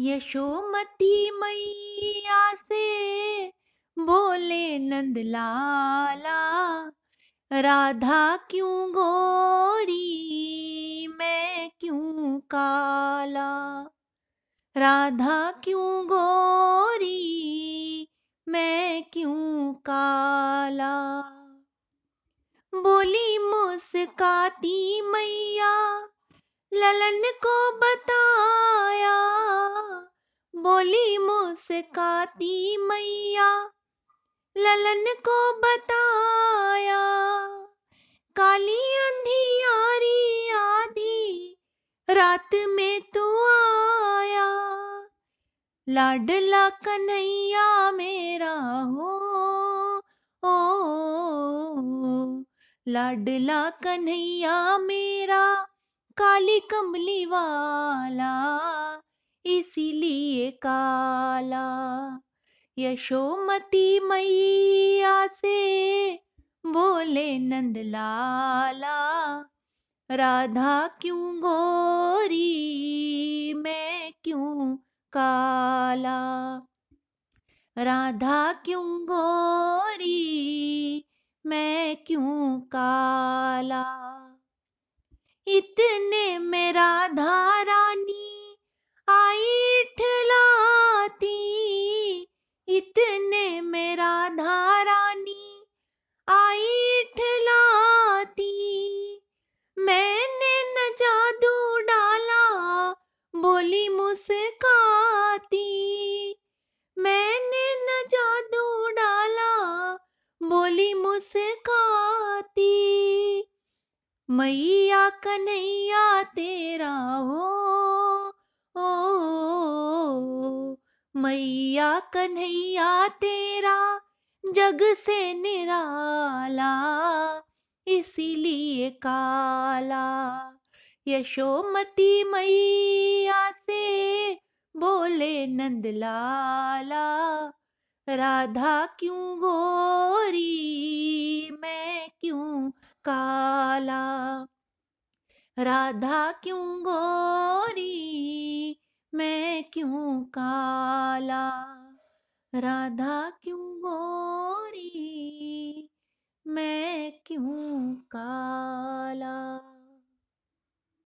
यशोमती मैया से बोले नंद लाला राधा क्यों गोरी, मैं क्यों काला? राधा क्यों गोरी, मैं क्यों काला? बोली मुस्काती मैया, ललन को बताया मुस्काती मैया, ललन को बताया। काली अंधी अंधियारी आधी रात में तू आया। लाडला कन्हैया मेरा हो, ओ, लाडला कन्हैया मेरा, काली कमली वाला, इसीलिए काला, यशोमती मैया से बोले नंदलाला, राधा क्यों गोरी, मैं क्यों काला? राधा क्यों गोरी मुस्काती मैया कन्हैया तेरा हो ओ मैया कन्हैया तेरा जग से निराला, इसीलिए काला। यशोमती मैया से बोले नंद लाला राधा क्यों गोरी? राधा क्यों गोरी? मैं क्यों काला? राधा क्यों गोरी?